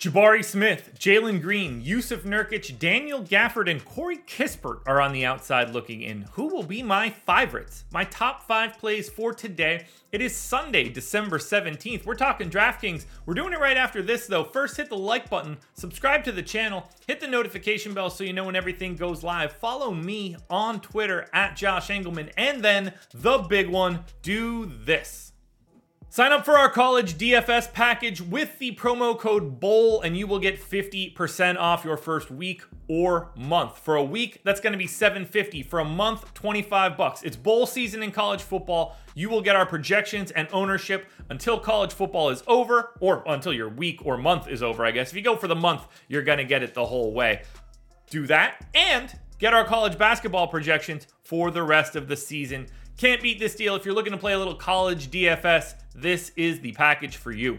Jabari Smith, Jalen Green, Jusuf Nurkic, Daniel Gafford, and Corey Kispert are on the outside looking in. Who will be my favorites? My top five plays for today. It is Sunday, December 17th. We're talking DraftKings. We're doing it right after this, though. First, hit the like button, subscribe to the channel, hit the notification bell so you know when everything goes live. Follow me on Twitter at Josh Engleman, And then the big one do this. Sign up for our college DFS package with the promo code BOWL and you will get 50% off your first week or month. For a week, that's going to be 750. For a month, 25 bucks. It's bowl season in college football. You will get our projections and ownership until college football is over or until your week or month is over, I guess. If you go for the month, you're going to get it the whole way. Do that and get our college basketball projections for the rest of the season. Can't beat this deal. If you're looking to play a little college DFS, this is the package for you.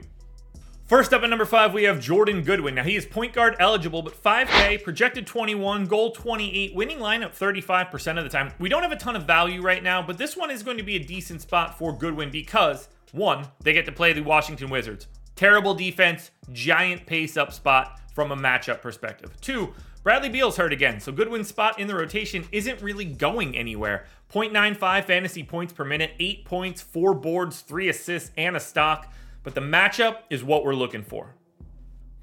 First up at number five, we have Jordan Goodwin. Now, he is point guard eligible, but 5K, projected 21, goal 28, winning lineup 35% of the time. We don't have a ton of value right now, but this one is going to be a decent spot for Goodwin because, one, they get to play the Washington Wizards. Terrible defense, giant pace up spot from a matchup perspective. Two, Bradley Beal's hurt again, so Goodwin's spot in the rotation isn't really going anywhere. 0.95 fantasy points per minute, 8 points, 4 boards, 3 assists, and a stock. But the matchup is what we're looking for.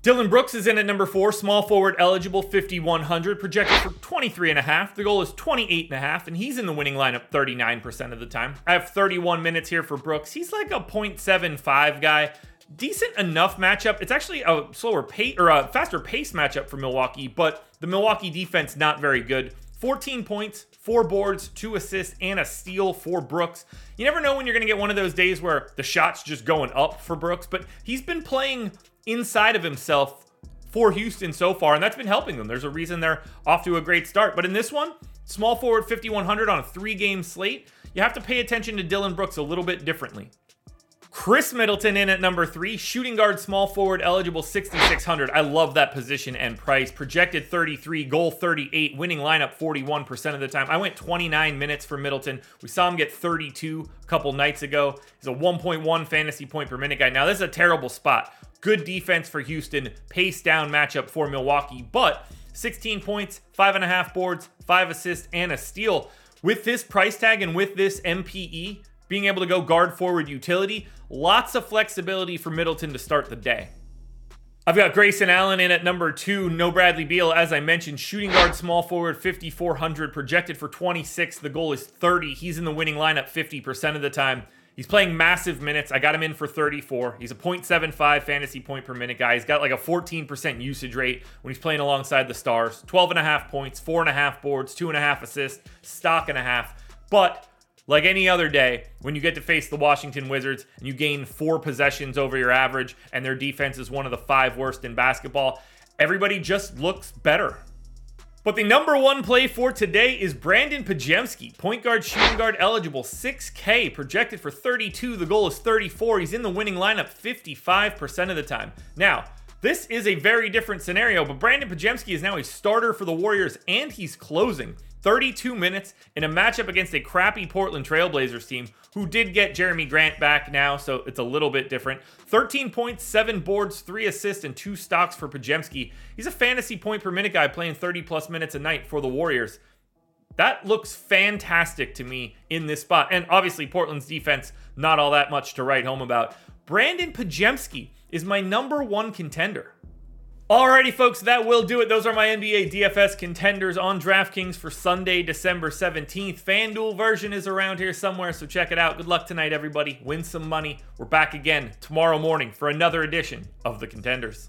Dillon Brooks is in at number 4, small forward eligible, 5,100, projected for 23.5. The goal is 28.5, and he's in the winning lineup 39% of the time. I have 31 minutes here for Brooks. He's like a 0.75 guy decent enough matchup. It's actually a slower pace or a faster pace matchup for Milwaukee, but the Milwaukee defense not very good. 14 points, four boards, two assists, and a steal for Brooks. You never know when you're going to get one of those days where the shot's just going up for Brooks, but he's been playing inside of himself for Houston so far, and that's been helping them. There's a reason they're off to a great start. But in this one, small forward 5,100 on a three game slate, you have to pay attention to Dillon Brooks a little bit differently. Khris Middleton in at number three, shooting guard, small forward, eligible 6,600. I love that position and price. Projected 33, goal 38, winning lineup 41% of the time. I went 29 minutes for Middleton. We saw him get 32 a couple nights ago. He's a 1.1 fantasy point per minute guy. Now, this is a terrible spot. Good defense for Houston, pace down matchup for Milwaukee, but 16 points, five and a half boards, five assists, and a steal. With this price tag and with this MPE, being able to go guard forward utility, lots of flexibility for Middleton to start the day. I've got Grayson Allen in at number two. No Bradley Beal, as I mentioned. Shooting guard, small forward, 5,400, projected for 26. The goal is 30. He's in the winning lineup 50% of the time. He's playing massive minutes. I got him in for 34. He's a 0.75 fantasy point per minute guy. He's got like a 14% usage rate when he's playing alongside the stars. 12 and a half points, four and a half boards, two and a half assists, stock and a half. But like any other day, when you get to face the Washington Wizards and you gain four possessions over your average, and their defense is one of the five worst in basketball, everybody just looks better. But the number one play for today is Brandin Podziemski, point guard, shooting guard eligible, 6K, projected for 32. The goal is 34. He's in the winning lineup 55% of the time. Now, this is a very different scenario, but Brandin Podziemski is now a starter for the Warriors and he's closing. 32 minutes in a matchup against a crappy Portland Trailblazers team who did get Jerami Grant back now, so it's a little bit different. 13 points, 7 boards, 3 assists, and 2 stocks for Podziemski. He's a fantasy point per minute guy playing 30 plus minutes a night for the Warriors. That looks fantastic to me in this spot. And obviously, Portland's defense, not all that much to write home about. Brandin Podziemski is my number one contender. Alrighty, folks, that will do it. Those are my NBA DFS contenders on DraftKings for Sunday, December 17th. FanDuel version is around here somewhere, so check it out. Good luck tonight, everybody. Win some money. We're back again tomorrow morning for another edition of the Contenders.